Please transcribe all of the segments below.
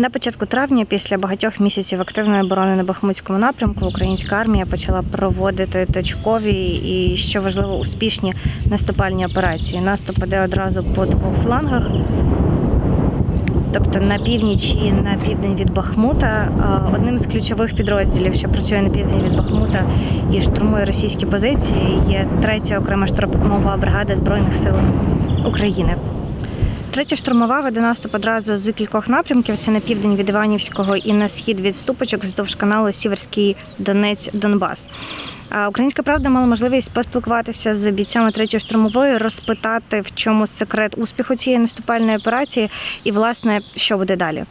На початку травня, після багатьох місяців активної оборони на Бахмутському напрямку, українська армія почала проводити точкові і, що важливо, успішні наступальні операції. Наступ іде одразу по двох флангах. Тобто на північ і на південь від Бахмута одним з ключових підрозділів, що працює на південь від Бахмута і штурмує російські позиції, є третя окрема штурмова бригада збройних сил України. Третя штурмова веде наступ одразу з кількох напрямків. Це на південь від Іванівського і на схід від ступочок вздовж каналу Сіверський Донець Донбас. Українська правда мала можливість поспілкуватися з бійцями третьої штурмової, розпитати, в чому секрет успіху цієї наступальної операції, і власне що буде далі.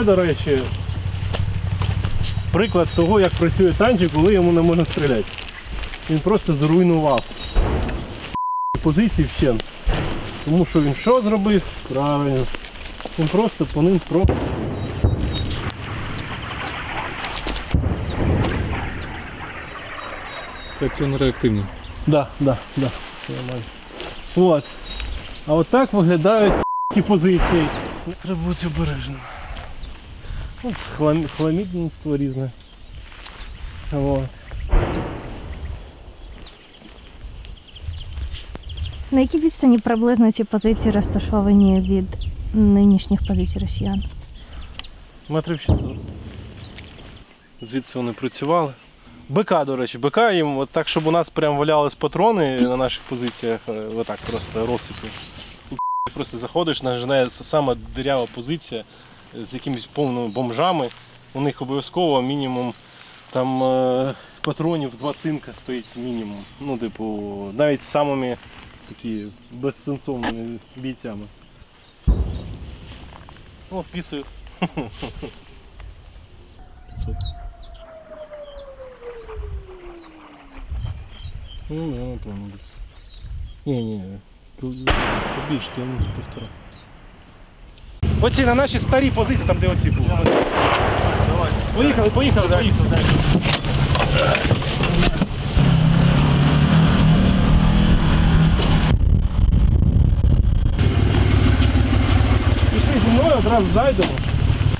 От це, до речі, приклад того, як працює танчик, коли йому не можна стріляти. Він просто зруйнував позиції вщент. Тому що він що зробив? Правильно. Він просто по ним про. Це активно-реактивний. Да, да, да. Нормально. От. А от так виглядають позиції. Треба бути обережним. Хлам... хламідництво різне. От. На якій відстані приблизно ці позиції розташовані від нинішніх позицій росіян? Метрів 600. Звідси вони працювали. БК, до речі, БК їм от так, щоб у нас прям валялись патрони на наших позиціях, е, отак просто розсипі. У Просто заходиш, нажинає сама дирява позиція з якимись повними бомжами. У них обов'язково мінімум там е, патронів два цинка стоїть мінімум. Ну, типу, навіть з самими такі безсенсовними бійцями. О, пісаю. Ну, не, напевно, десь. Ні, ні, тут то більше, то ну, півтора. Оці на наші старі позиції, там де оці були. Поїхали, поїхали, поїхали. Пішли зі мною, одразу зайдемо.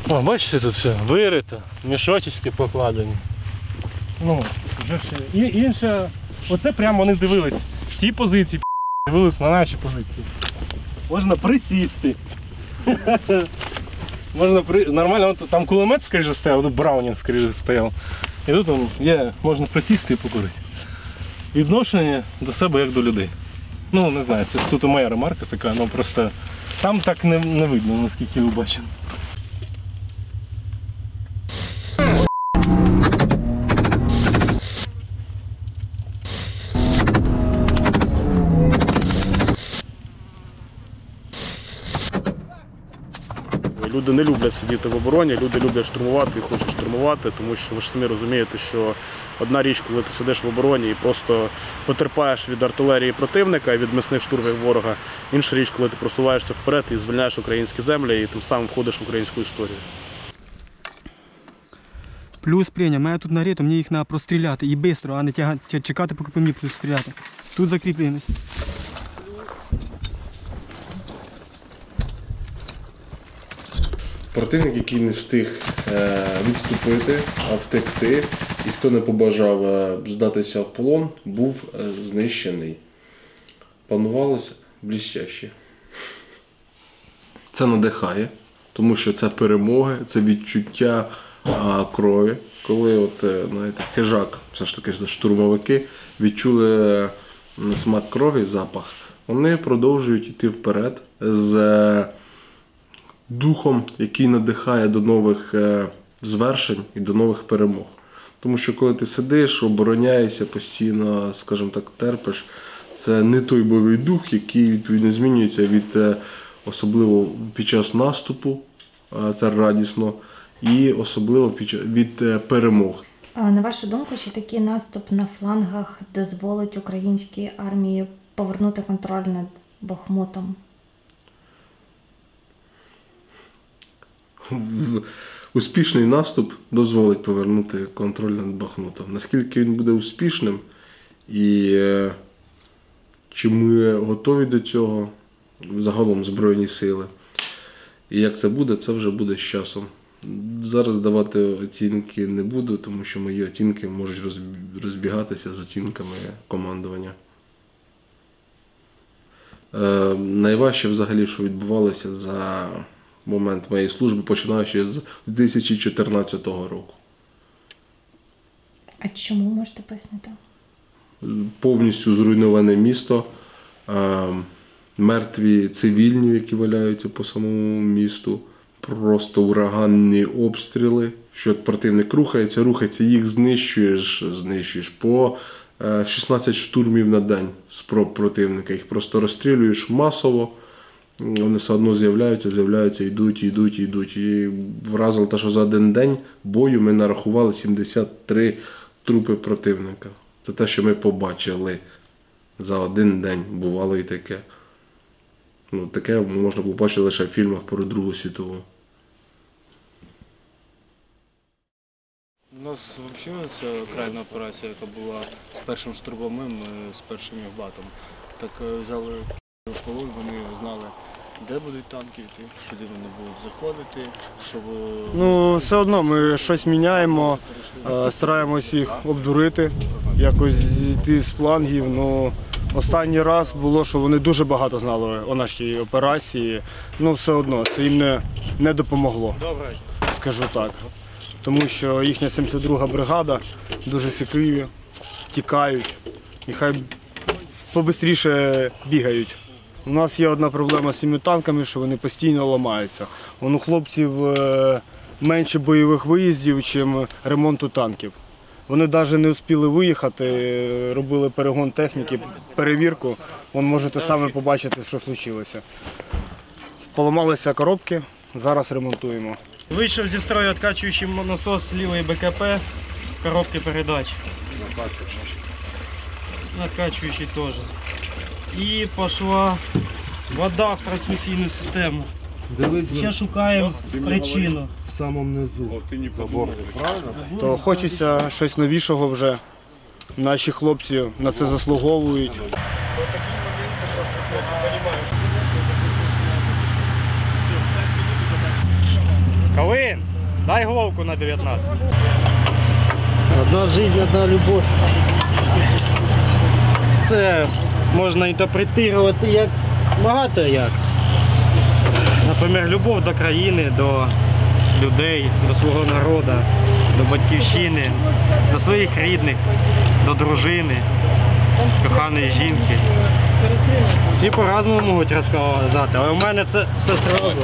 О, бачите, тут все вирито, мішочечки покладені. Ну, вже ж і інше. Оце прямо вони дивились. Ті позиції дивились на наші позиції. Можна присісти. Можна при... Нормально, от там кулемет, скоріше, стояв, тут Браунінг, скоріше, стояв. І тут там є, можна присісти і покурити. Відношення до себе як до людей. Ну, не знаю, це суто моя ремарка така, ну просто там так не, не видно, наскільки ви бачили. Люди не люблять сидіти в обороні, люди люблять штурмувати і хочуть штурмувати, тому що ви ж самі розумієте, що одна річ, коли ти сидиш в обороні і просто потерпаєш від артилерії противника і від м'ясних штурмів ворога. Інша річ, коли ти просуваєшся вперед і звільняєш українські землі, і тим самим входиш в українську історію. Плюс прийняв, мене тут нагріто, мені їх треба простріляти і швидко, а не тяга- чекати, поки по мені будуть стріляти. Тут закріпленість. Противник, який не встиг е, відступити, а втекти, і хто не побажав е, здатися в полон, був е, знищений. Планувалося блістяще. Це надихає, тому що це перемоги, це відчуття крові. Коли от, знаєте, хижак, все ж таки штурмовики, відчули смак крові, запах, вони продовжують йти вперед з духом, який надихає до нових е, звершень і до нових перемог. Тому що коли ти сидиш, обороняєшся постійно, скажімо так, терпиш, це не той бойовий дух, який відповідно змінюється від е, особливо під час наступу, е, це радісно, і особливо під від перемог. А на вашу думку, чи такий наступ на флангах дозволить українській армії повернути контроль над Бахмутом? Успішний наступ дозволить повернути контроль над Бахмутом. Наскільки він буде успішним і е, чи ми готові до цього загалом Збройні сили? І як це буде, це вже буде з часом. Зараз давати оцінки не буду, тому що мої оцінки можуть розбігатися з оцінками командування. Е, найважче взагалі, що відбувалося за момент моєї служби, починаючи з 2014 року. А чому можете пояснити? Повністю зруйноване місто, е, мертві цивільні, які валяються по самому місту, просто ураганні обстріли. Що противник рухається, рухається, їх знищуєш, знищуєш по е, 16 штурмів на день спроб противника. Їх просто розстрілюєш масово. Вони все одно з'являються, з'являються, йдуть, йдуть, йдуть. І вразило те, що за один день бою ми нарахували 73 трупи противника. Це те, що ми побачили за один день. Бувало і таке. Ну, таке можна було бачити лише в фільмах про Другу світову. У нас взагалі ця крайня операція, яка була з першим штурмовим, е, з першим батом. Так е, взяли в полон, вони знали, де будуть танки йти, куди вони будуть заходити, щоб е, Ну, все одно ми щось міняємо, е, стараємось їх обдурити, якось зійти з флангів. Ну, останній раз було, що вони дуже багато знали о нашій операції. Ну, все одно це їм не, не допомогло, скажу так. Тому що їхня 72-га бригада дуже сікливі, втікають і хай побистріше бігають. У нас є одна проблема з цими танками, що вони постійно ламаються. Вон у хлопців е, менше бойових виїздів, ніж ремонту танків. Вони навіть не встигли виїхати, е, робили перегон техніки, перевірку. Вон можете самі побачити, що случилося. Поламалися коробки, зараз ремонтуємо. Вийшов зі строю відкачуючий насос лівої БКП, коробки передач. Откачуючий теж. І пішла вода в трансмісійну систему. Ще шукаємо причину. В самому низу. То хочеться щось новішого вже. Наші хлопці на це заслуговують. Калин, дай головку на 19. Одна жизнь, одна любов. Це можна інтерпретувати як багато як. Наприклад, любов до країни, до людей, до свого народу, до батьківщини, до своїх рідних, до дружини, коханої жінки. Всі по-разному можуть розказати, але у мене це все зразу.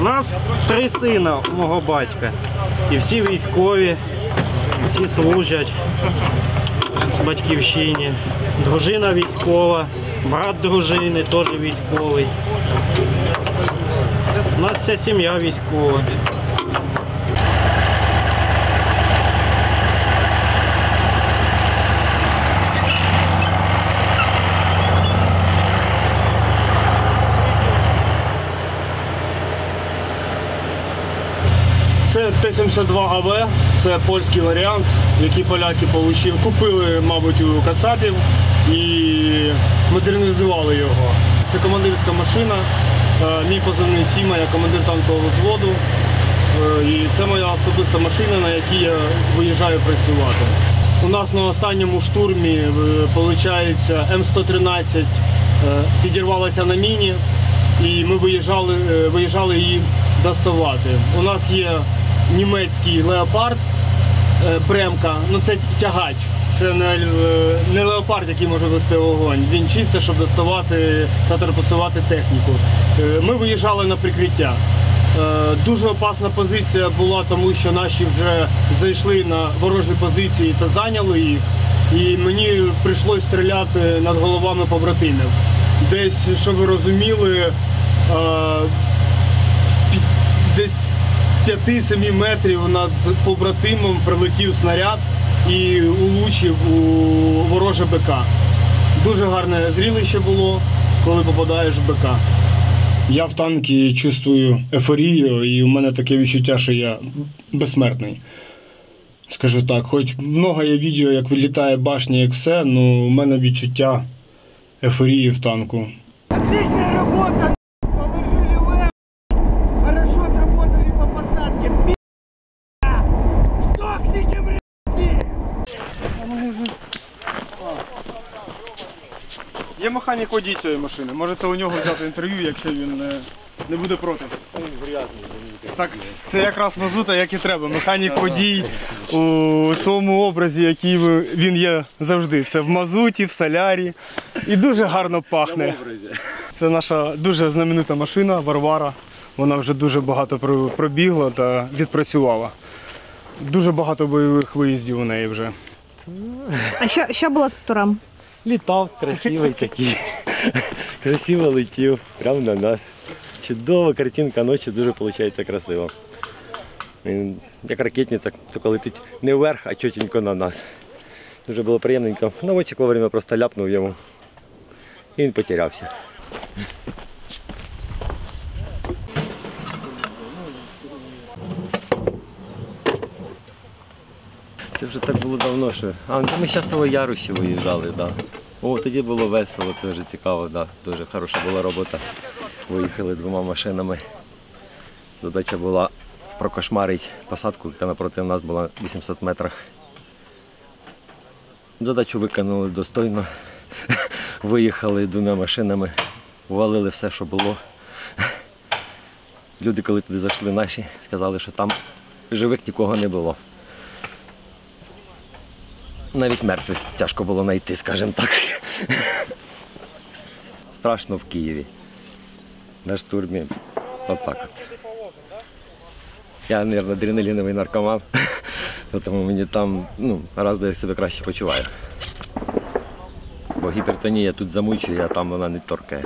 У нас три сина у мого батька. І всі військові, всі служать батьківщині. Дружина військова, брат дружини теж військовий. У нас вся сім'я військова. Це Т-72АВ, це польський варіант, який поляки получив. Купили, мабуть, у Кацапів і модернізували його. Це командирська машина, е, мій позивний Сіма, я командир танкового взводу. Е, І це моя особиста машина, на якій я виїжджаю працювати. У нас на останньому штурмі, виходить, М113 е, підірвалася на міні, і ми виїжджали, виїжджали її доставати. У нас є німецький леопард е, Бремка, ну це тягач. Це не, е, не леопард, який може вести вогонь. Він чисто, щоб доставати та торпедувати техніку. Е, Ми виїжджали на прикриття. Дуже опасна позиція була, тому що наші вже зайшли на ворожі позиції та зайняли їх. І мені прийшлось стріляти над головами побратимів. Десь, щоб ви розуміли, десь 5-7 метрів над побратимом прилетів снаряд і улучив у вороже БК. Дуже гарне зрілище було, коли попадаєш в БК. Я в танкі чувствую ефорію, і у мене таке відчуття, що я безсмертний. Скажу так, хоч много є відео, як вилітає башня, як все, але у мене відчуття ефорії в танку. Отличная работа, механік водій цієї машини. Можете у нього взяти інтерв'ю, якщо він не, не буде проти. Так, це якраз мазута, як і треба. Механік водій у своєму образі, який ви- він є завжди. Це в мазуті, в солярі. І дуже гарно пахне. Це наша дуже знаменита машина Варвара. Вона вже дуже багато про- пробігла та відпрацювала. Дуже багато бойових виїздів у неї вже. А що, що було з птуром? Літав красивий такий. Красиво летів, прямо на нас. Чудова картинка ночі, дуже виходить красиво. Він як ракетниця, тільки летить не вверх, а чотенько на нас. Дуже було приємненько. Наводчик вовремя просто ляпнув йому. І він потерявся. Це вже так було давно, що. А, ну, ми з часово яру ще виїжджали, так. Да. О, тоді було весело, дуже цікаво, да. дуже хороша була робота. Виїхали двома машинами. Задача була прокошмарити посадку, яка напроти нас була в 800 метрах. Задачу виконали достойно. Виїхали двома машинами, увалили все, що було. Люди, коли туди зайшли наші, сказали, що там живих нікого не було. Навіть мертвих тяжко було знайти, скажімо так. Страшно в Києві. На штурмі. Отак от. Я, мабуть, адреналіновий наркоман, тому мені там ну, гораздо я себе краще почуваю. Бо гіпертонія тут замучує, а там вона не торкає.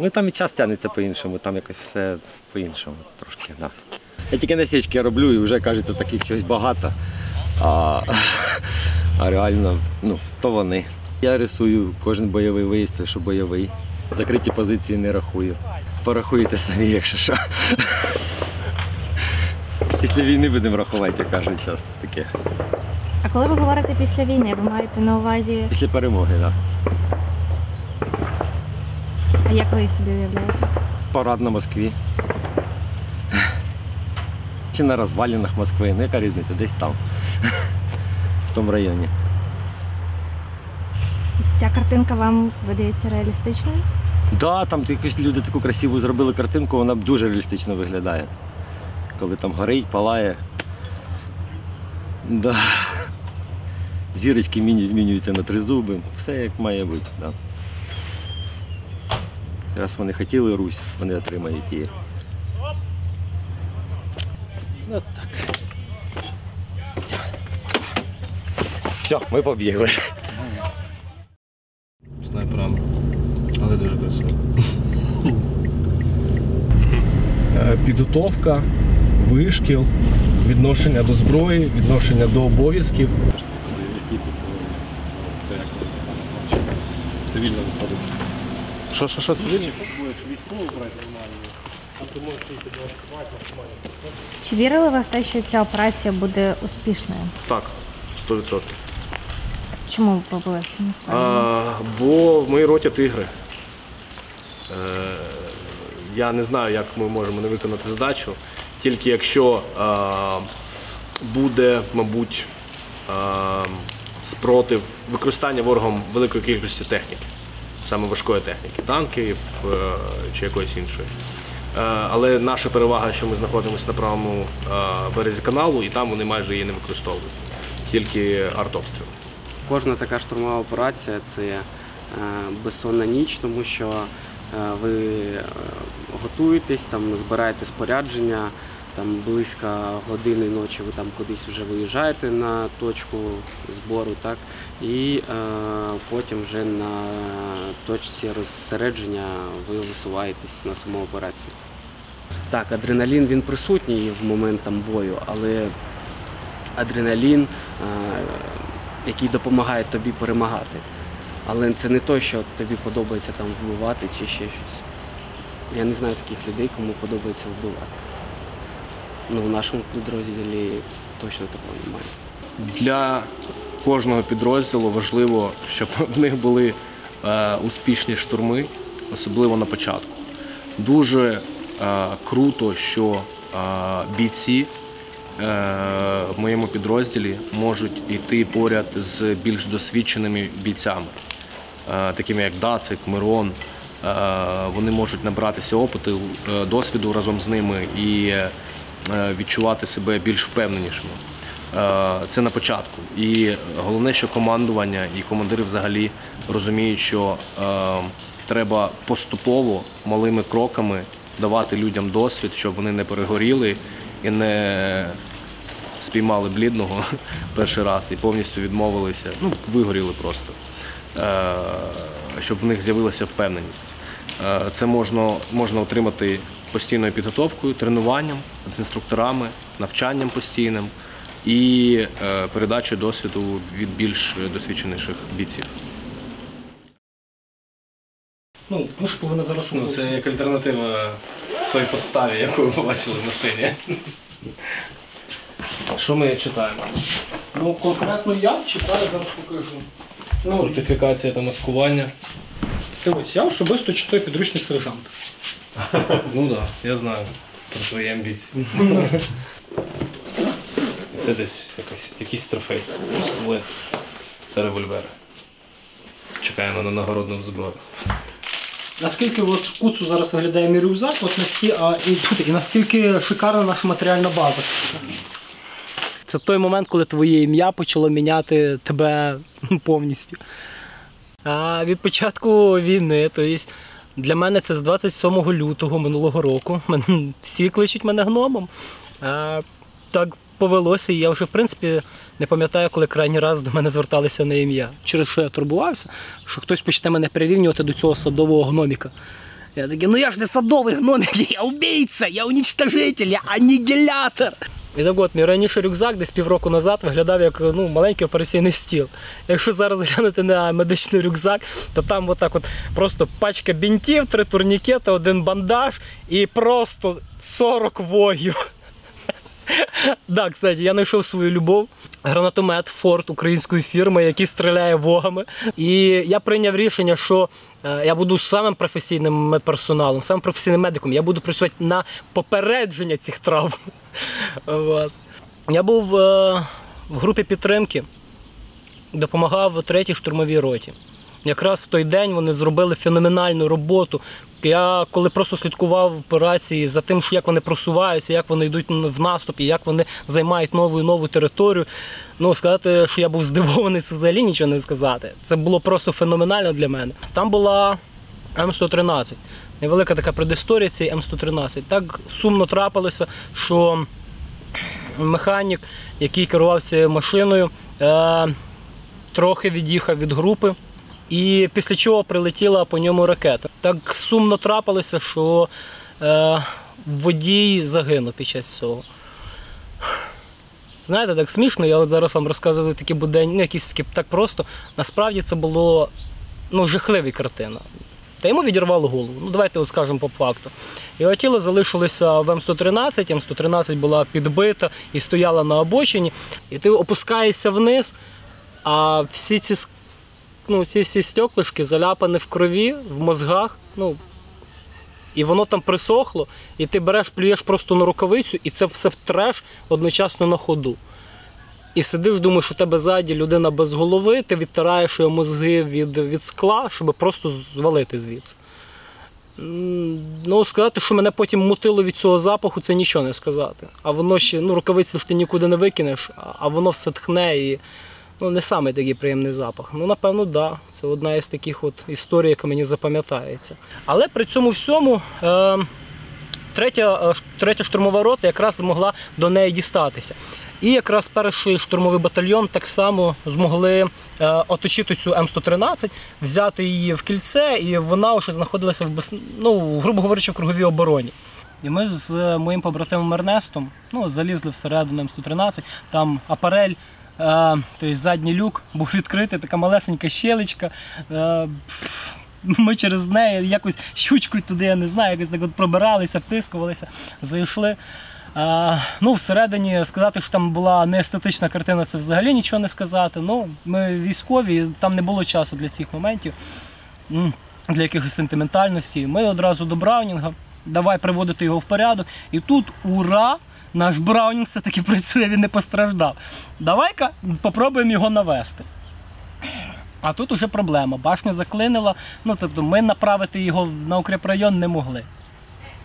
Ну і там і час тягнеться по-іншому, там якось все по-іншому трошки. Да. Я тільки насічки роблю і вже кажеться таких чогось багато. А, а реально, ну, то вони. Я рисую кожен бойовий виїзд, той, що бойовий. Закриті позиції не рахую. Порахуєте самі, якщо що. Після війни будемо рахувати, як кажуть часто таке. А коли ви говорите після війни, ви маєте на увазі, Після перемоги, так. Да. а як ви собі уявляєте? Парад на Москві. Чи на розвалинах Москви, ну яка різниця, десь там. В тому районі. Ця картинка вам видається реалістичною? Да, там якось люди таку красиву зробили картинку, вона дуже реалістично виглядає. Коли там горить, палає. Да. Зірочки міні змінюються на тризуби. Все як має бути. Да. Раз вони хотіли Русь, вони отримають її. От так. Все. Ми побігли. снайперами. Але дуже красиво. Е, Підготовка, вишкіл, відношення до зброї, відношення до обов'язків. Цивільно виходить. Що, що, що, цивільно? Чи вірили ви в те, що ця операція буде успішною? Так, 100%. Чому ви були в цьому? А, бо в моїй роті тигри. Е, я не знаю, як ми можемо не виконати задачу, тільки якщо а, буде, мабуть, а, спротив використання ворогом великої кількості техніки, саме важкої техніки, танків е, чи якоїсь іншої. Е, Але наша перевага, що ми знаходимося на правому е, березі каналу, і там вони майже її не використовують, тільки артобстріл. Кожна така штурмова операція це е, безсонна ніч, тому що е, ви е, готуєтесь, там збираєте спорядження, там близько години ночі ви там кудись вже виїжджаєте на точку збору, так, і е, потім вже на точці розсередження ви висуваєтесь на саму операцію. Так, адреналін він присутній в момент там бою, але адреналін. е, який допомагає тобі перемагати. Але це не той, що тобі подобається там вбивати чи ще щось. Я не знаю таких людей, кому подобається вбивати. Ну, в нашому підрозділі точно такого немає. Для кожного підрозділу важливо, щоб в них були е, успішні штурми, особливо на початку. Дуже е, круто, що е, бійці в моєму підрозділі можуть йти поряд з більш досвідченими бійцями, е, такими як Дацик, Мирон. Е, вони можуть набратися опиту, е, досвіду разом з ними і е, відчувати себе більш впевненішими. Е, Це на початку. І головне, що командування і командири взагалі розуміють, що е, треба поступово малими кроками давати людям досвід, щоб вони не перегоріли і не спіймали блідного перший раз і повністю відмовилися, ну, вигоріли просто, Е, щоб в них з'явилася впевненість. Е, Це можна, можна отримати постійною підготовкою, тренуванням з інструкторами, навчанням постійним і е, передачею досвіду від більш досвідченіших бійців. Ну, муж повинна зараз Ну, це як альтернатива той подставі, яку ви побачили в машині. Що ми читаємо? Ну, конкретно я читаю, зараз покажу. Ну, Фортифікація та маскування. дивись, я особисто читаю підручник сержант. Ну так, да, я знаю про твої амбіції. Це десь якийсь, якийсь трофей. Пістолет та револьвер. Чекаємо на нагородну зброю. Наскільки от куцу зараз виглядає мій рюкзак, от наскільки, а, і, і наскільки шикарна наша матеріальна база. Це той момент, коли твоє ім'я почало міняти тебе повністю. А від початку війни, тобто для мене це з 27 лютого минулого року. Всі кличуть мене гномом. А, так повелося, і я вже в принципі не пам'ятаю, коли крайній раз до мене зверталися на ім'я. Через що я турбувався, що хтось почне мене прирівнювати до цього садового гноміка. Я такий, ну я ж не садовий гномик, я убійця, я уничтожитель, я анігілятор. І так от, мій раніше рюкзак десь півроку назад виглядав як ну, маленький операційний стіл. Якщо зараз глянути на медичний рюкзак, то там отак от просто пачка бінтів, три турнікети, один бандаж і просто 40 вогів. Да, кстати, я знайшов свою любов. Гранатомет Форд української фірми, який стріляє вогами. І я прийняв рішення, що е, я буду самим професійним медперсоналом, самим професійним медиком. Я буду працювати на попередження цих травм. Я був е, в групі підтримки, допомагав в третій штурмовій роті. Якраз в той день вони зробили феноменальну роботу. Я коли просто слідкував в операції за тим, як вони просуваються, як вони йдуть в наступ і як вони займають нову і нову територію. Ну, сказати, що я був здивований, це взагалі нічого не сказати. Це було просто феноменально для мене. Там була М113. Невелика така предісторія цієї М113. Так сумно трапилося, що механік, який керував цією машиною, е, трохи від'їхав від групи. І після чого прилетіла по ньому ракета. Так сумно трапилося, що е, водій загинув під час цього. Знаєте, так смішно, я от зараз вам розказую такі буденні, ну, якісь такі так просто. Насправді це було ну, жахливі картина. Та йому відірвало голову. Ну, давайте от скажемо по факту. Його тіло залишилося в М113, М113 була підбита і стояла на обочині. І ти опускаєшся вниз, а всі ці ну, ці всі стеклишки заляпані в крові, в мозгах. Ну, і воно там присохло, і ти береш, плюєш просто на рукавицю, і це все втреш одночасно на ходу. І сидиш, думаєш, у тебе ззаді людина без голови, ти відтираєш його мозги від, від скла, щоб просто звалити звідси. Ну, сказати, що мене потім мутило від цього запаху, це нічого не сказати. А воно ще, ну, рукавиці ж ти нікуди не викинеш, а- воно все тхне і ну, не самий такий приємний запах. Ну, напевно, так. Да. Це одна із таких от історій, яка мені запам'ятається. Але при цьому всьому. Е- Третя, е, третя штурмова рота якраз змогла до неї дістатися. І якраз перший штурмовий батальйон так само змогли е, оточити цю М113, взяти її в кільце, і вона вже знаходилася в ну, грубо говорячи, в круговій обороні. І ми з е, моїм побратимом Ернестом ну, залізли всередину М113, там апарель тобто задній люк був відкритий, така малесенька щелечка. Ми через неї якось щучкою туди, я не знаю, якось так от пробиралися, втискувалися, зайшли. Ну, всередині сказати, що там була неестетична картина, це взагалі нічого не сказати. Ну, ми військові, там не було часу для цих моментів, для якихось сентиментальностей. Ми одразу до Браунінга, давай приводити його в порядок. І тут ура! Наш Браунінг все-таки працює, він не постраждав. Давай-ка попробуємо його навести. А тут уже проблема. Башня заклинила, ну тобто ми направити його на укрепрайон не могли.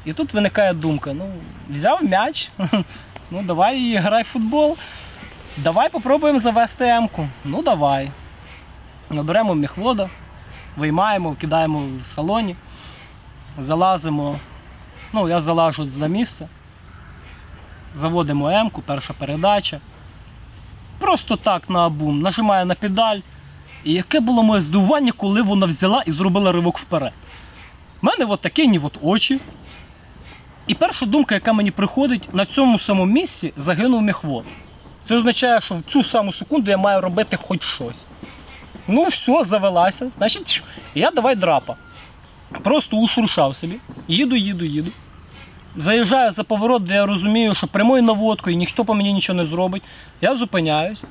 І тут виникає думка: ну, взяв м'яч, ну давай грай в футбол. Давай попробуємо завести М-ку. Ну давай. Ми беремо міхвода, виймаємо, кидаємо в салоні, залазимо. Ну, я залажу за місце. Заводимо М-ку, перша передача. Просто так на бум, нажимаю на педаль. І яке було моє здивування, коли вона взяла і зробила ривок вперед. У мене от такі ні от очі. І перша думка, яка мені приходить, на цьому самому місці загинув міхвод. Це означає, що в цю саму секунду я маю робити хоч щось. Ну, все, завелася. Значить, я давай драпа. Просто ушуршав собі. Їду, їду, їду. Заїжджаю за поворот, де я розумію, що прямою наводкою ніхто по мені нічого не зробить. Я зупиняюсь.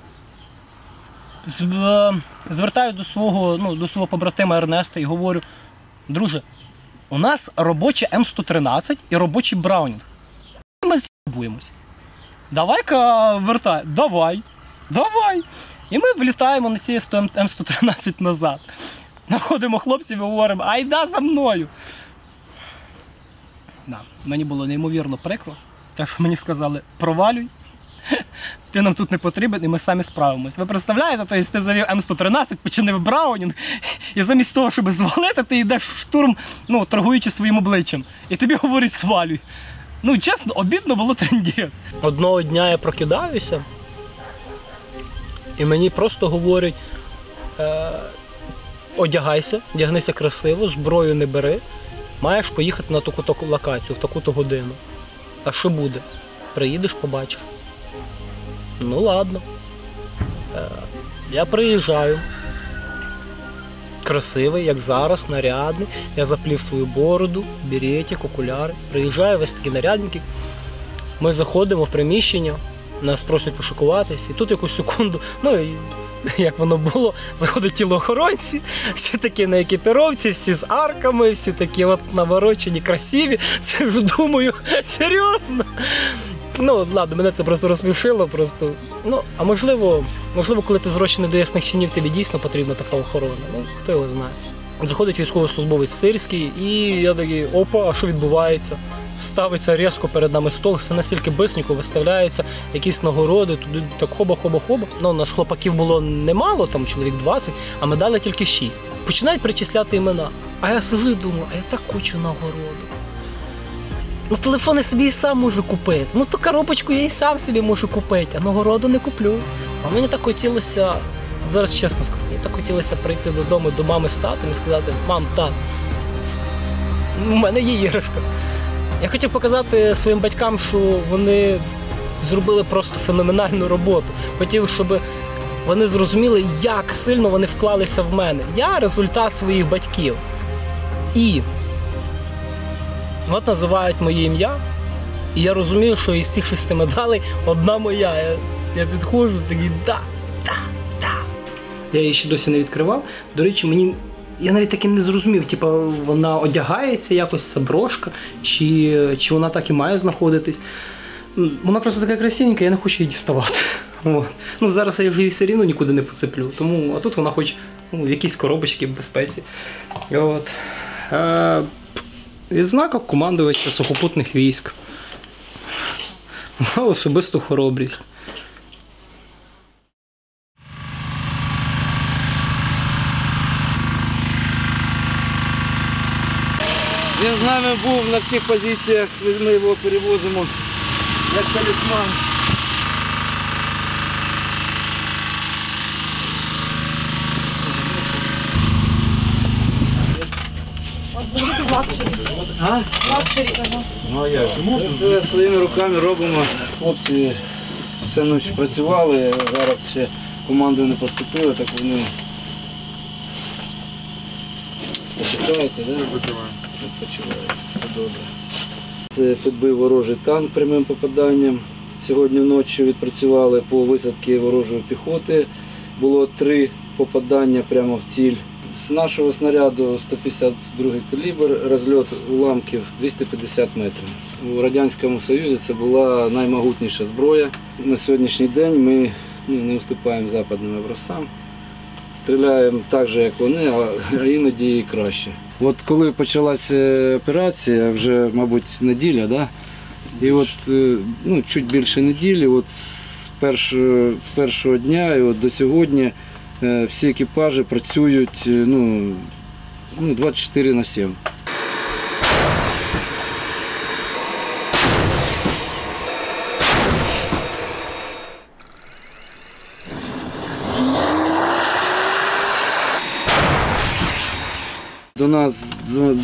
Е, Звертаю до свого, ну, до свого побратима Ернеста і говорю: друже, у нас робоче М113 і робочий Браунінг. Ми з'їбуємось. Давай-ка вертай. Давай. Давай. І ми влітаємо на цієї М113 назад. Находимо хлопців і говоримо, айда за мною. Да, мені було неймовірно прикро. Те, що мені сказали, провалюй. Ти нам тут не потрібен, і ми самі справимось. Ви представляєте, тобто ти завів М113, починив Браунінг, і замість того, щоб звалити, ти йдеш в штурм, ну, торгуючи своїм обличчям. І тобі говорять свалюй. Ну, чесно, обідно було трендець. Одного дня я прокидаюся, і мені просто говорять: е, одягайся, одягнися красиво, зброю не бери, маєш поїхати на таку-то локацію, в таку-то годину. А що буде? Приїдеш, побачиш. Ну ладно. Е, я приїжджаю. Красивий, як зараз, нарядний. Я заплів свою бороду, беретик, окуляри. Приїжджаю, весь такий нарядненький. Ми заходимо в приміщення, нас просять пошикуватись, і тут якусь секунду, ну і як воно було, заходять тілоохоронці, всі такі на екіпіровці, всі з арками, всі такі от наворочені, красиві. Сижу, думаю, серйозно. Ну, ладно, мене це просто розсмішило. Просто. Ну, а можливо, можливо, коли ти зрощений до ясних чинів, тобі дійсно потрібна така охорона. Ну, хто його знає. Заходить військовослужбовець сирський, і я такий, опа, а що відбувається? Ставиться різко перед нами стол, все настільки бисенько виставляється, якісь нагороди, туди так хоба-хоба-хоба. Ну, у нас хлопаків було немало, там чоловік 20, а медалі тільки 6. Починають перечисляти імена. А я сижу і думаю, а я так хочу нагороду. Ну, телефон я собі і сам можу купити. Ну, ту коробочку я і сам собі можу купити, а нагороду не куплю. А мені так хотілося, от зараз чесно скажу, мені так хотілося прийти додому до мами з татом і сказати, мам, тат, у мене є іграшка. Я хотів показати своїм батькам, що вони зробили просто феноменальну роботу. Хотів, щоб вони зрозуміли, як сильно вони вклалися в мене. Я результат своїх батьків. І От називають моє ім'я, і я розумію, що із цих шести медалей одна моя. Я, я підходжу, такий да, да, да. Я її ще досі не відкривав. До речі, мені. Я навіть таки не зрозумів, типу, вона одягається якось, це брошка, чи, чи вона так і має знаходитись. Вона просто така красивенька, я не хочу її діставати. Ну, зараз я вже її все рівно нікуди не поцеплю. Тому, а тут вона хоч ну, в якійсь коробочці в безпеці. От. Е, Відзнака командувача сухопутних військ. За особисту хоробрість. Він з нами був на всіх позиціях, ми його перевозимо як талісман. А? Ну а як? Це все своїми руками робимо. Хлопці Вся ніч працювали, зараз ще команди не поступили, так вони почекаєте, да? Відпочиваєте, все добре. Це підбив ворожий танк прямим попаданням. Сьогодні вночі відпрацювали по висадці ворожої піхоти. Було три попадання прямо в ціль. З нашого снаряду 152 калібр, розльот уламків 250 метрів. У Радянському Союзі це була наймогутніша зброя. На сьогоднішній день ми ну, не уступаємо западним образцям. Стріляємо так же, як вони, а іноді і краще. От коли почалася операція, вже, мабуть, неділя, да? і от е, ну, чуть більше неділі, от з першого, з першого дня і от до сьогодні е, всі екіпажі працюють е, ну, ну, 24 на 7. До нас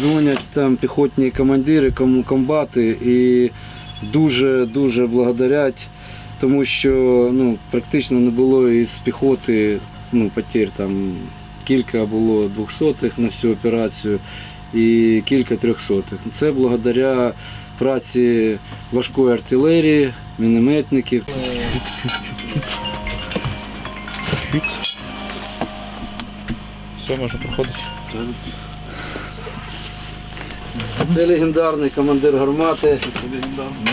дзвонять там піхотні командири, ком- комбати і дуже-дуже благодарять, тому що ну, практично не було із піхоти ну, потерь. Там кілька було двохсотих на всю операцію і кілька трьохсотих. Це благодаря праці важкої артилерії, мінометників. Все, можна проходити. Це легендарний командир гармати.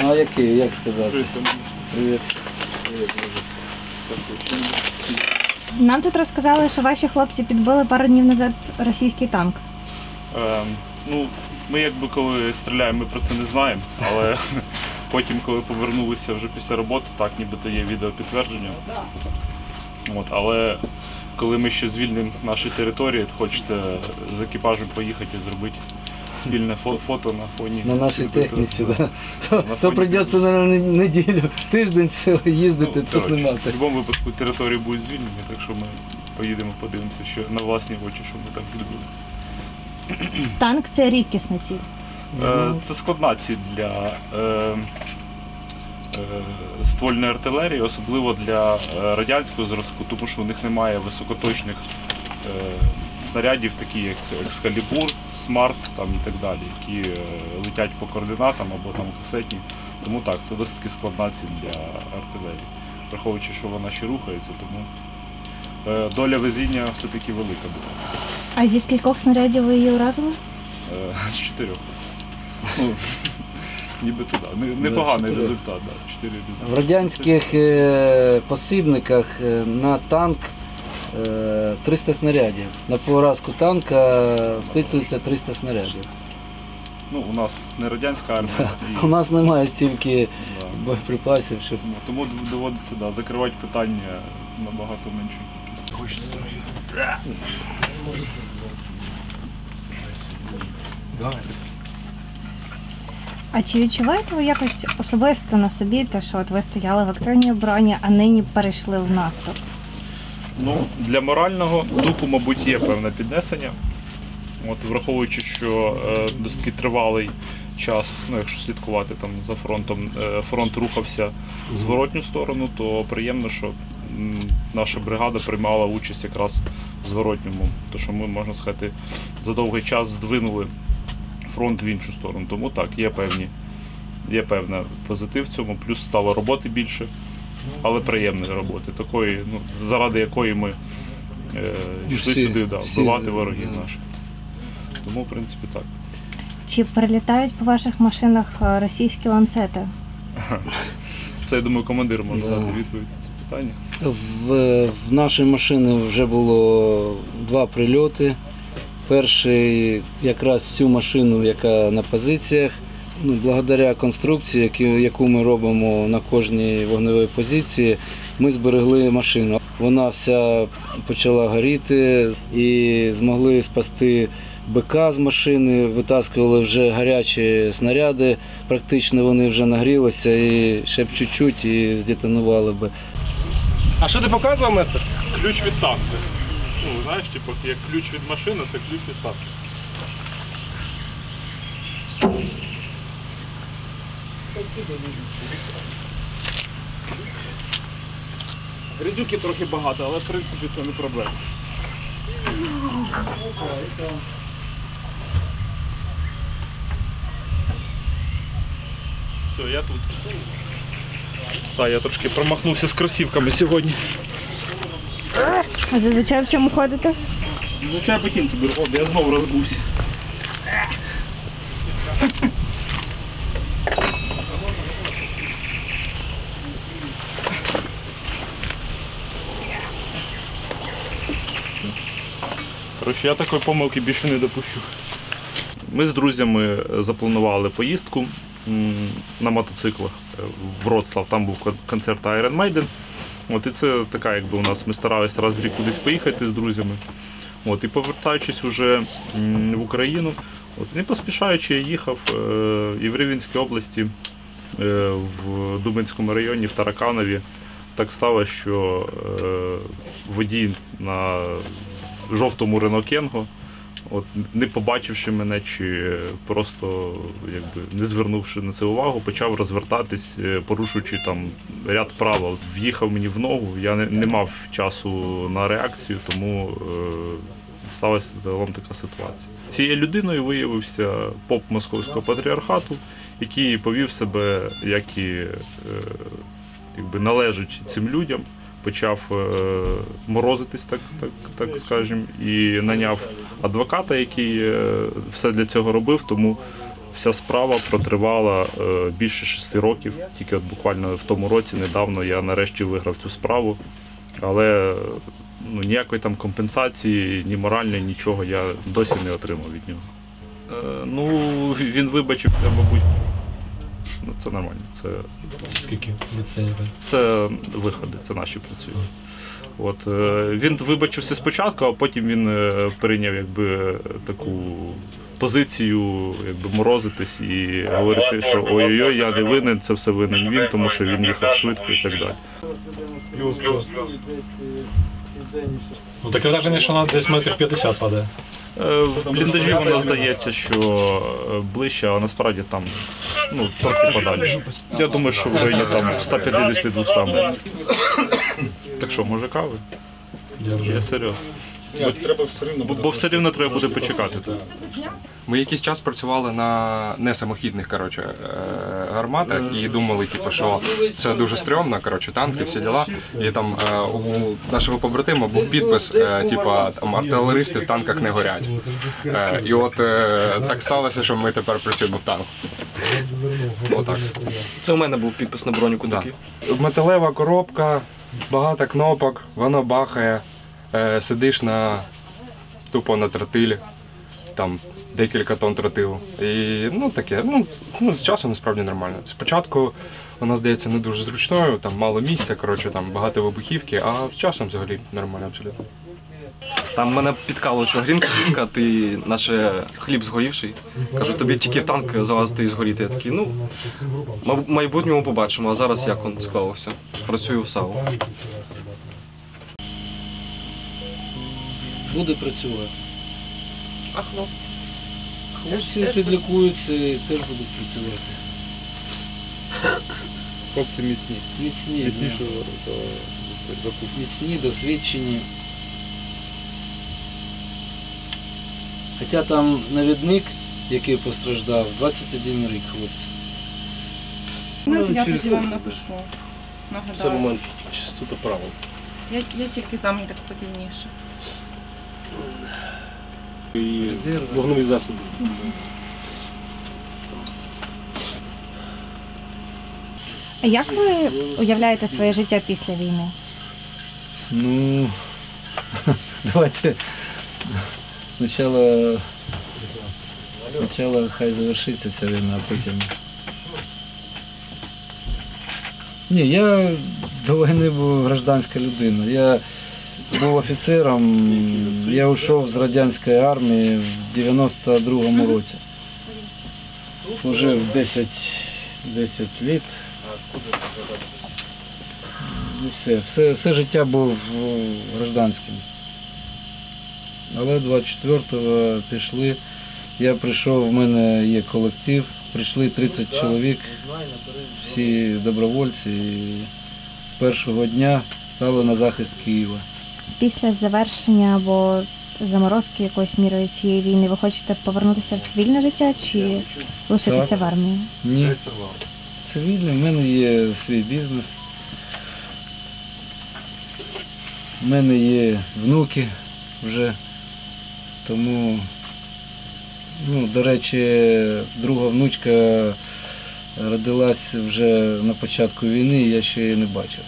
Ну а який, як сказати? Привіт. Нам тут розказали, що ваші хлопці підбили пару днів назад російський танк. Ем, ну, ми якби коли стріляємо, ми про це не знаємо, але потім, коли повернулися вже після роботи, так нібито є відео підтвердження. От, але коли ми ще звільнимо наші території, то хочеться з екіпажем поїхати і зробити спільне фо- фото на фоні. На нашій техніці, да. то, На то прийдеться на неділю, тиждень цілий їздити, то Коротше, знімати. В будь-якому випадку території будуть звільнені, так що ми поїдемо, подивимося, що на власні очі, що ми там підбили. Танк це рідкісна ціль. Е, Це складна ціль для е, е, ствольної артилерії, особливо для е, радянського зразку, тому що у них немає високоточних е, снарядів, такі як Екскалібур, Смарт там, і так далі, які е, летять по координатам або там касетні. Тому так, це досить таки складна ціль для артилерії. Враховуючи, що вона ще рухається, тому е, доля везіння все-таки велика була. А зі скількох снарядів ви її уразили? Е, З чотирьох. Ну, ніби туди. Не- Непоганий результат, да. Чотири В радянських е, посібниках е, на танк 300 снарядів. На поразку танка списується 300 снарядів. Ну, у нас не радянська армія. і- У нас немає стільки боєприпасів, щоб. Ну, Тому доводиться да, закривати питання набагато менше. А чи відчуваєте ви якось особисто на собі те, що от ви стояли в активній обороні, а нині перейшли в наступ? Ну, для морального духу, мабуть, є певне піднесення. От, враховуючи, що е, досить тривалий час, ну, якщо слідкувати там за фронтом, е, фронт рухався в зворотню сторону, то приємно, що м, наша бригада приймала участь якраз в зворотньому. То що ми, можна сказати, за довгий час здвинули фронт в іншу сторону. Тому так, є певні, є певний позитив в цьому, плюс стало роботи більше але приємної роботи, такої, ну, заради якої ми е, йшли Всі- сюди, да, всі вбивати з- ворогів да. наших. Тому, в принципі, так. Чи прилітають по ваших машинах е, російські ланцети? Це, я думаю, командир може Да. дати відповідь на це питання. В, в нашій машині вже було два прильоти. Перший якраз в цю машину, яка на позиціях. Ну, благодаря конструкції, які- яку ми робимо на кожній вогневій позиції, ми зберегли машину. Вона вся почала горіти і змогли спасти БК з машини, витаскували вже гарячі снаряди, практично вони вже нагрілися і ще б чуть-чуть і здетонували би. А що ти показував месер? Ключ від танку. Ну, знаєш, типу, як ключ від машини, це ключ від танку. Грязюки трохи багато, але в принципі це не проблема. Все, я тут. Так, я трошки промахнувся з кросівками сьогодні. А зазвичай в чому ходите? Ботинки беру, О, я знову розбувся. Коротше, я такої помилки більше не допущу. Ми з друзями запланували поїздку на мотоциклах е, в Вроцлав. Там був концерт Iron Maiden. От і це така, якби у нас ми старалися раз в рік кудись поїхати з друзями. От, і повертаючись уже в Україну, от, не поспішаючи, я їхав е, і в Рівненській області, е, в Дубинському районі, в Тараканові. Так сталося, що е, водій на жовтому Рено Кенго, от, не побачивши мене чи просто якби, не звернувши на це увагу, почав розвертатись, е, порушуючи там ряд правил. В'їхав мені в ногу, я не, не мав часу на реакцію, тому е, сталася загалом така ситуація. Цією людиною виявився поп московського патріархату, який повів себе, як і е, якби належить цим людям, почав е, морозитись, так, так, так скажемо, і наняв адвоката, який е, все для цього робив. Тому вся справа протривала е, більше шести років. Тільки от буквально в тому році, недавно я нарешті виграв цю справу. Але ну, ніякої там компенсації, ні моральної, нічого я досі не отримав від нього. Ну, він вибачив, мабуть. Ну, це нормально. Це, Скільки відсинів? це виходи, це наші працюють. От, е, він вибачився спочатку, а потім він е, прийняв якби, таку позицію, якби морозитись і говорити, що ой-ой-ой, я не винен, це все винен він, тому що він їхав швидко і так далі. Ну таке враження, що вона десь метрів 50 падає. Е, В бліндажі воно здається, що е, ближче, а насправді там ну, трохи подалі. Я думаю, що в районі там 150-200 метрів. Так що, може кави? Я серйозно. Ні, треба все рівно Бо, бо все рівно треба буде почекати. Ми якийсь час працювали на несамохідних коротше, е, гарматах і думали, типу, що це дуже стрьомно, коротше, танки, всі діла. І там е, у нашого побратима був підпис, е, типу, там артилеристи в танках не горять. Е, І от е, так сталося, що ми тепер працюємо в танку. Отак. Це у мене був підпис на бронюку такий. Металева коробка, багато кнопок, воно бахає, е, сидиш на тупо на тротилі, там декілька тонн тротилу. І ну таке, ну, з- ну з часом насправді нормально. Спочатку вона здається не дуже зручною, там мало місця, коротше, там багато вибухівки, а з часом взагалі нормально абсолютно. Там мене підкало, що грінка, ти наче хліб згорівший. Кажу, тобі тільки в танк залазити і згоріти. Я такий, ну, в майбутньому побачимо, а зараз як він склався. Працюю в САУ. Буде працювати. А хлопці? Хлопці підлікуються і теж будуть працювати. Хлопці міцні. Міцні, Міцніше до, до, до. Міцні, досвідчені. Хоча там навідник, який постраждав, 21 рік хлопці. Ну, я через- тоді вам напишу. Це Нагадаю. момент суто правил. Я, я тільки за мені так спокійніше. І вогневі засоби. А як ви уявляєте своє життя після війни? Ну, давайте спочатку, спочатку хай завершиться ця війна, а потім. Ні, я до війни був гражданська людина. Я був офіцером, я йшов з радянської армії в 92-му році. Служив 10, 10 літ. І все, все, все життя був гражданським. Але 24-го пішли. Я прийшов, в мене є колектив, прийшли 30 чоловік, всі добровольці. І з першого дня, з стало на захист Києва. Після завершення або заморозки якоюсь мірою цієї війни ви хочете повернутися в цивільне життя чи лишитися в армії? Ні. Цивільний, в мене є свій бізнес. У мене є внуки вже. Тому, ну, до речі, друга внучка родилась вже на початку війни, і я ще її не бачив.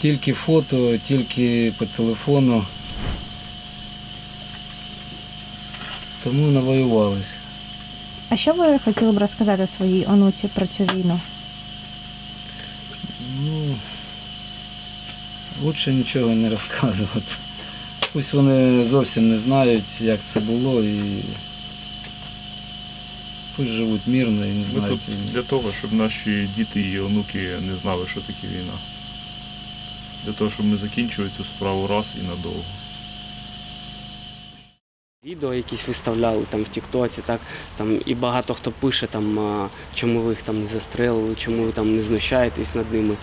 Тільки фото, тільки по телефону. Тому навоювались. А що ви хотіли б розказати своїй онуці про цю війну? Ну, лучше нічого не розказувати. Пусть вони зовсім не знають, як це було, і пусть живуть мирно і не Ми знають тут війни. для того, щоб наші діти і онуки не знали, що таке війна. Для того, щоб ми закінчили цю справу раз і надовго. Відео якісь виставляли там в Тіктоці, так там і багато хто пише там, чому ви їх там не застрелили, чому ви там не знущаєтесь над ними.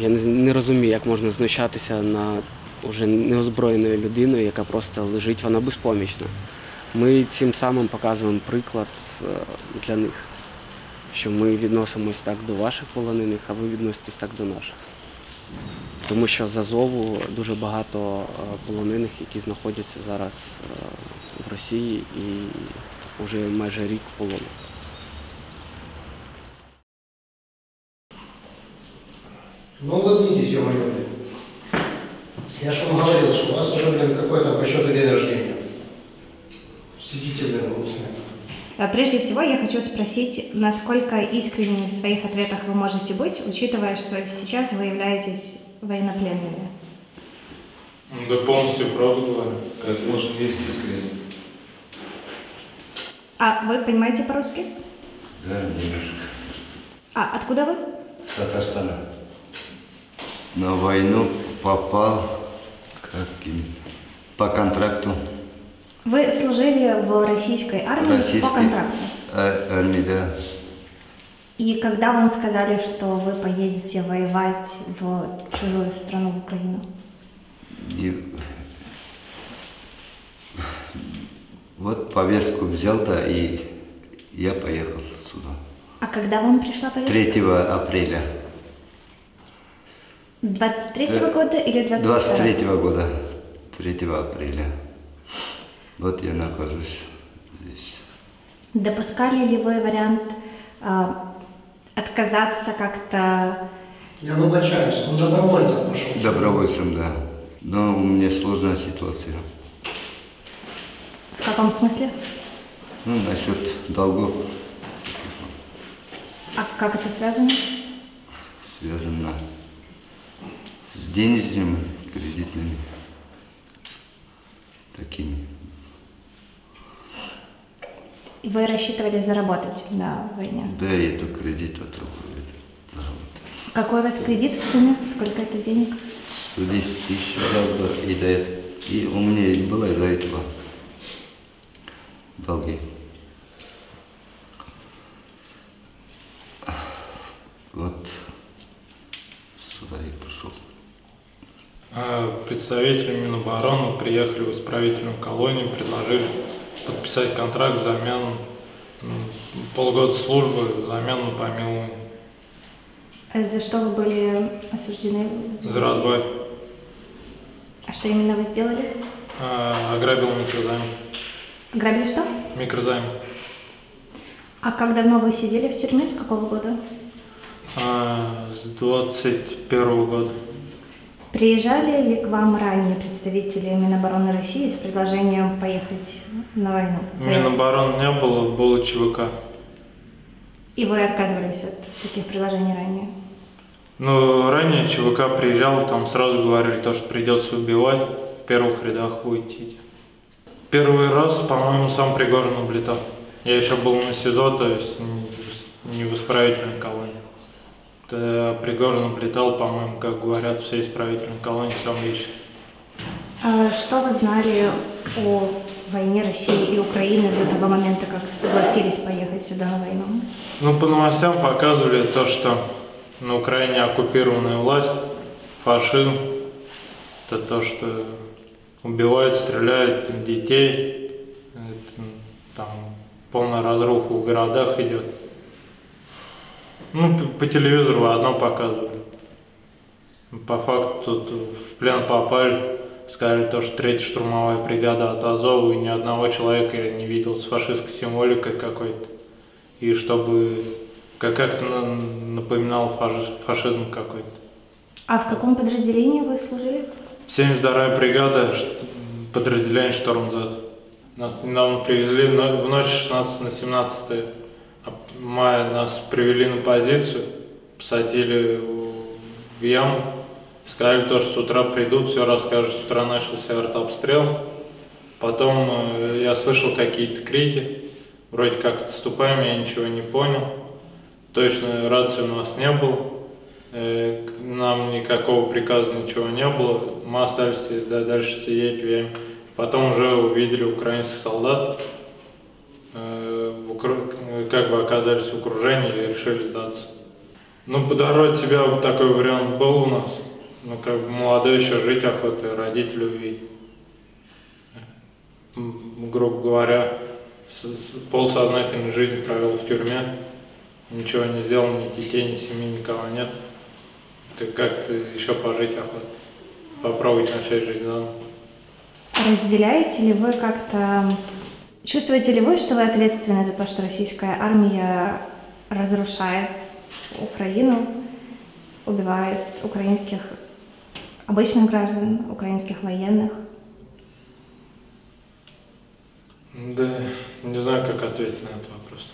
Я не, не розумію, як можна знущатися над уже неозброєною людиною, яка просто лежить, вона безпомічна. Ми цим самим показуємо приклад е, для них, що ми відносимось так до ваших полонених, а ви відноситесь так до наших Тому що з Азову дуже багато е, полонених, які знаходяться зараз е, в Росії і вже майже рік в полоні. Ну улыбнитесь, ё моё. Я же вам говорил, что у вас уже, блин, какой там по счету день рождения. Сидите, блин, грустные. А Прежде всего, я хочу спросить, насколько искренними в своих ответах вы можете быть, учитывая, что сейчас вы являетесь военнопленными? Да полностью правду говорю. Как можно есть искренне? А вы понимаете по-русски? Да, немножко. А откуда вы? С Татарстана. На войну попал как по контракту. Вы служили в российской армии по Российской контракту. а- армии, да. И когда вам сказали, что вы поедете воевать в чужую страну, в Украину? И вот повестку взял, да, и я поехал сюда. А когда вам пришла повестка? 3 апреля 23 Да. года или 22 23 года, 3 апреля. Вот я нахожусь здесь. Допускали ли вы вариант а, отказаться как-то? Я выбачаюсь, он добровольцем пошел. Добровольцем, да. Но у меня сложная ситуация. В каком смысле? Ну, насчет долгов А как это связано? связано с денежными, кредитными, такими. И вы рассчитывали заработать на войне? Да, и это кредит, будет. Какой у вас кредит в сумме? Сколько это денег? 110 тысяч долга, и, до, и у меня и было и до этого долги. Вот сюда и пришел. А Представители Минобороны приехали в исправительную колонию, предложили подписать контракт взамен м, полгода службы взамен на помилование. А За что вы были осуждены? За разбой. А что именно вы сделали? А, ограбил микрозайм. Грабили что? Микрозайм. А как давно вы сидели в тюрьме? С какого года? А, с 21 года. Приезжали ли к вам ранее представители Минобороны России с предложением поехать на войну? Минобороны не было, было ЧВК. И вы отказывались от таких предложений ранее? Ну, ранее ЧВК приезжал, там сразу говорили, то, что придется убивать, в первых рядах идти. Первый раз, по-моему, сам Пригожин облетал. Я еще был на СИЗО, то есть не в- колонии. Тогда Пригожин облетал, по-моему, как говорят, все исправительные колонии сам лично. А что вы знали о войне России и Украины до того момента, как согласились поехать сюда на войну? Ну, по новостям показывали то, что на Украине оккупированная власть, фашизм. Это то, что убивают, стреляют детей. Это, там полная разруха в городах идет. Ну, по, телевизору одно показывали. По факту тут в плен попали, сказали то, что третья штурмовая бригада от Азова, и ни одного человека я не видел с фашистской символикой какой-то. И чтобы как как-то на- напоминал фаши- фашизм какой-то. А в каком подразделении вы служили? 72-я бригада, подразделение Штормзад. Нас недавно привезли в ночь 16 на 17 ап- мая. Нас привели на позицию, посадили в- яму. Сказали то, что с утра придут, все расскажут. С утра начался артобстрел. Потом э, я слышал какие-то крики. Вроде как отступаем, я ничего не понял. Точно рации у нас не было. Э, Нам никакого приказа, ничего не было. Мы остались да, дальше сидеть в яме. Потом уже увидели украинских солдат. Э, э, Как бы оказались в окружении и решили сдаться. Ну, подорвать себя вот такой вариант был у нас. Ну, как бы молодой еще жить охота, родители увидеть. Грубо говоря, полсознательной жизнь провел в тюрьме. Ничего не сделал, ни детей, ни семьи, никого нет. Как, как-то еще пожить охота. Попробовать начать жить заново. Разделяете ли вы как-то... Чувствуете ли вы, что вы ответственны за то, что российская армия разрушает Украину, убивает украинских обычных граждан, украинских военных? Да, не знаю, как ответить на этот вопрос.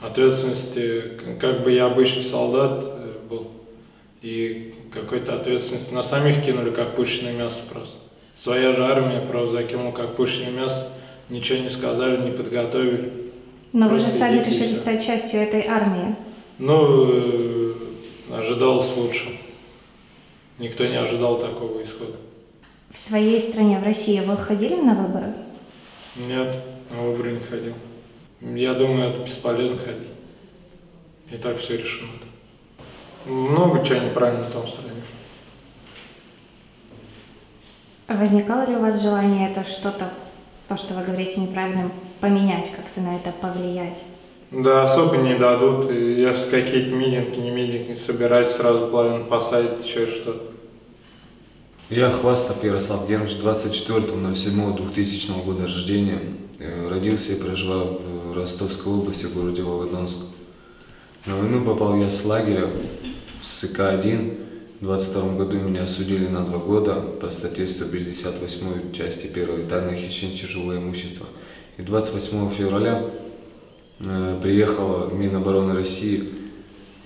Ответственности, как бы я обычный солдат э, был, и какой-то ответственности на самих кинули, как пушечное мясо просто. Своя же армия просто закинула, как пушечное мясо, ничего не сказали, не подготовили. Но вы же Просто сами решили стать частью этой армии. Ну, э, ожидалось лучше. Никто не ожидал такого исхода. В своей стране, в России, вы ходили на выборы? Нет, на выборы не ходил. Я думаю, это бесполезно ходить. И так все решено. Много чего неправильно в том стране. Возникало ли у вас желание это что-то, то, что вы говорите неправильным, поменять, как-то на это повлиять? Да, особо не дадут. Если какие-то митинги, не митинги, собирать сразу половину посадят, еще что-то. Я Хвастов Ярослав Гермович, 24 на 7 2000 года рождения. Э, родился и проживал в Ростовской области, в городе Волгодонск. На войну попал я с лагеря с ИК-1. 2022 году меня осудили на два года по статье 158 части 1 данных хищение тяжелого имущества». И 28 февраля э, приехала Минобороны России,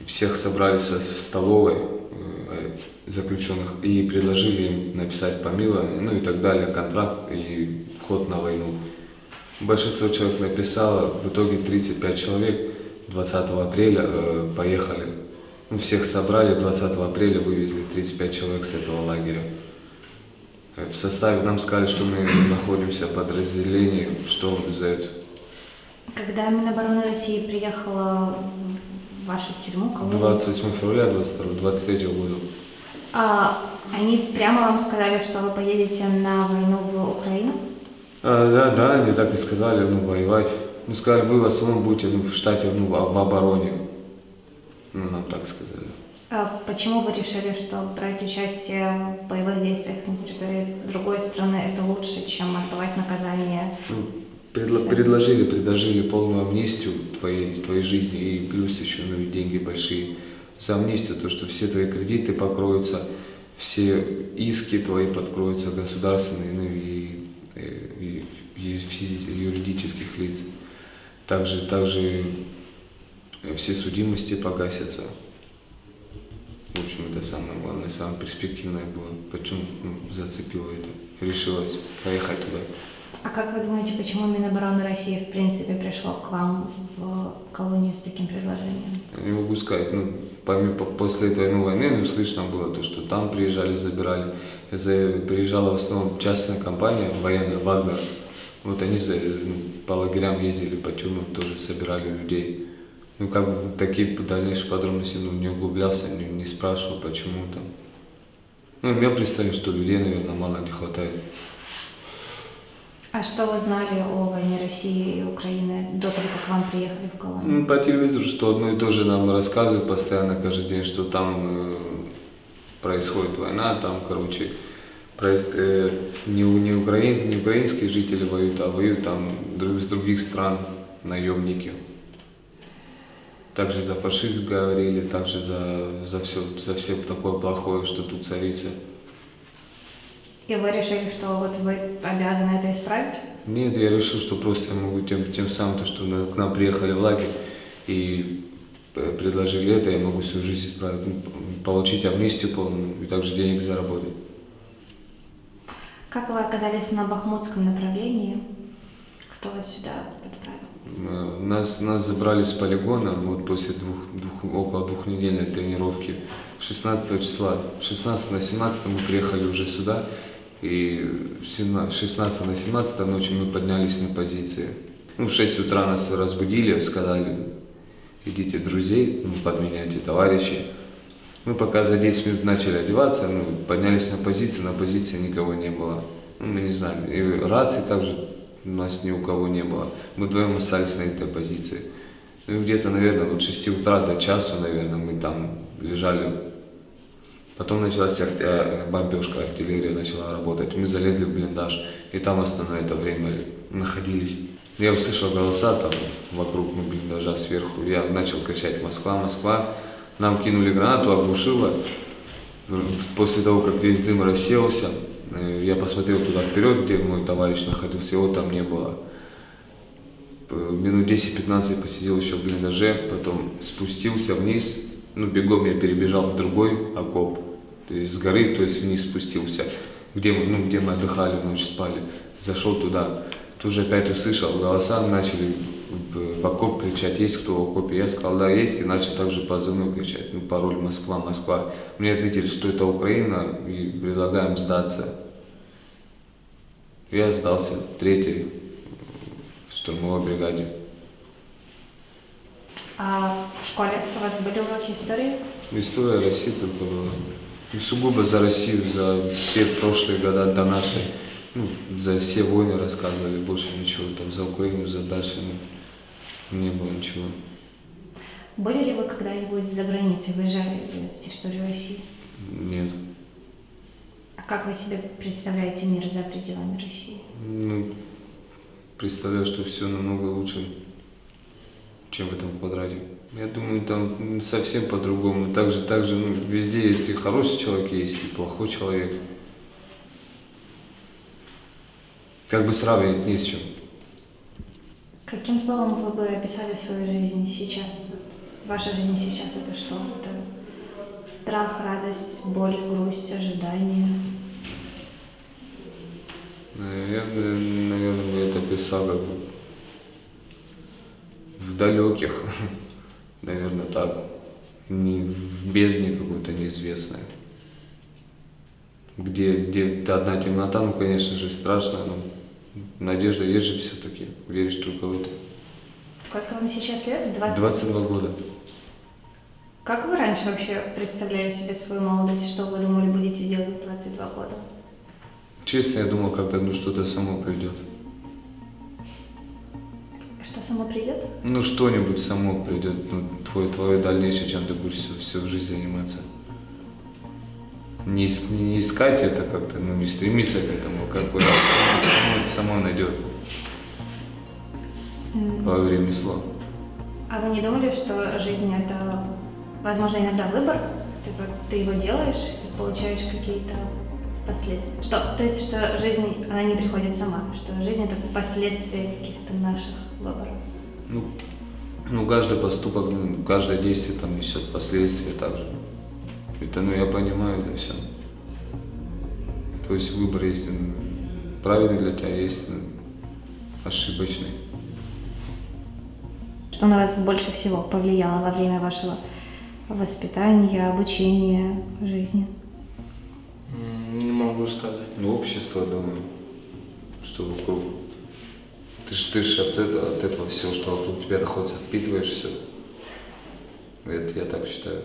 всех собрали в столовой э, заключенных и предложили им написать помилование, ну и так далее, контракт и вход на войну. Большинство человек написало, в итоге 35 человек 20 апреля э, поехали ну, всех собрали, 20 апреля вывезли 35 человек с этого лагеря. Э, В составе нам сказали, что мы находимся в подразделении «Шторм Z». Когда Минобороны России приехала в вашу тюрьму, колонию, 28 февраля 22, 23 года. а, они прямо вам сказали, что вы поедете на войну в Украину? А, да, да, они так и сказали, ну, воевать. Ну, сказали, вы в основном будете ну, в штате, ну, в обороне. Ну, нам так сказали. А почему вы решили, что брать участие в боевых действиях на территории другой страны это лучше, чем отбывать наказание? Ну, предло- предложили, предложили полную амнистию твоей, твоей жизни и плюс еще ну, и деньги большие за амнистию, то, что все твои кредиты покроются, все иски твои подкроются государственные, ну и, э, и, и и юридических лиц. Также, также все судимости погасятся. В общем, это самое главное, самое перспективное было. Почему ну, зацепило это? Решилась поехать туда. А как вы думаете, почему Минобороны России в принципе пришло к вам в колонию с таким предложением? Не могу сказать, ну, помимо, по- после этой ну, войны, ну, слышно было то, что там приезжали, забирали. За- приезжала в основном частная компания военная, Вагнер. Вот они за, ну, по лагерям ездили, по тюрьмам тоже собирали людей. Ну, как бы в такие дальнейшие подробности ну, не углублялся, не, не спрашивал, почему там. Ну, у меня представление, что людей, наверное, мало не хватает. А что вы знали о войне России и Украины до того, как вам приехали в Коломну? Ну, по телевизору, что одно и то же нам рассказывают постоянно, каждый день, что там э, происходит война, там, короче, проис- э, не, не, украин, не украинские жители воюют, а воюют там друг, с других стран наемники. Также за фашизм говорили, также за, за все, за все такое плохое, что тут царится. И вы решили, что вот вы обязаны это исправить? Нет, я решил, что просто я могу тем, тем самым, то, что к нам приехали в лагерь и э, предложили это, я могу свою жизнь исправить, ну, получить амнистию полную и также денег заработать. Как вы оказались на Бахмутском направлении? Кто вас сюда отправил? Э, Нас, нас забрали с полигона вот после двух, двух, около двухнедельной тренировки 16 числа. 16 на 17 мы приехали уже сюда, и в 17 16 на 17 ночи мы поднялись на позиции. Ну, в 6 утра нас разбудили, сказали, идите друзей, ну, подменяйте товарищей. Мы пока за 10 минут начали одеваться, ну, поднялись на позицию, на позиции никого не было. Ну, мы не знаем. И рации также у нас ни у кого не было. Мы вдвоем остались на этой позиции. Ну, где-то, наверное, от 6 утра до часу, наверное, мы там лежали. Потом началась ар- э, бомбежка, артиллерия начала работать. Мы залезли в блиндаж, и там основное это время находились. Я услышал голоса там вокруг ну, блиндажа сверху. Я начал кричать «Москва, Москва!». Нам кинули гранату, оглушило. После того, как весь дым рассеялся, э, я посмотрел туда вперед, где мой товарищ находился, его там не было. Минут 10-15 посидел еще в блиндаже, потом спустился вниз, ну, бегом я перебежал в другой окоп, то есть с горы, то есть вниз спустился, где мы, ну, где мы отдыхали, ночь спали, зашел туда, тоже опять услышал голоса, начали в, в окоп кричать, есть кто в окопе? Я сказал, да, есть, и начал также позывной кричать, ну, пароль Москва, Москва. Мне ответили, что это Украина, и предлагаем сдаться. Я сдался третьей в штурмовой бригаде. А в школе у вас были уроки истории? История России только была. И сугубо за Россию, за те прошлые года до нашей. Ну, за все войны рассказывали, больше ничего. Там за Украину, за дальше, ну, не было ничего. Были ли вы когда-нибудь за границей, выезжали с территории России? Нет. А как вы себе представляете мир за пределами России? Ну, представляю, что все намного лучше, чем в этом квадрате. Я думаю, там совсем по-другому. Также, также, ну, везде есть и хороший человек, есть и плохой человек. Как бы сравнивать не с чем. Каким словом вы бы описали свою жизнь сейчас? Ваша жизнь сейчас это что? Это страх, радость, боль, грусть, ожидание. Наверное, наверное, бы это писал как бы в далеких, наверное, так, не в бездне какой-то неизвестной. Где, где одна темнота, ну, конечно же, страшно, но надежда есть же все-таки, веришь только в это. Сколько вам сейчас лет? 20? 22 года. Как вы раньше вообще представляли себе свою молодость? Что вы думали будете делать в 22 года? Честно, я думал, как-то ну, что-то само придет. Что само придет? Ну, что-нибудь само придет, ну, твое, твое дальнейшее, чем ты будешь всю, всю жизнь заниматься. Не, не искать это как-то, ну, не стремиться к этому, как бы, да, само, само, само найдет М. твое ремесло. А вы не думали, что жизнь это, возможно, иногда выбор? Ты, ты его делаешь и получаешь какие-то последствия. Что, то есть, что жизнь, она не приходит сама, что жизнь это последствия каких-то наших выборов. Ну, ну, каждый поступок, ну, каждое действие там несет последствия также. Это, ну, я понимаю это все. То есть выбор есть, правильный для тебя есть, ну, ошибочный. Что на вас больше всего повлияло во время вашего воспитания, обучения, жизни? Не могу сказать. Ну, общество, думаю, что вокруг. Ты ж, ты ж от, этого, от этого все, что вокруг тебя находится, впитываешь все. Это я так считаю.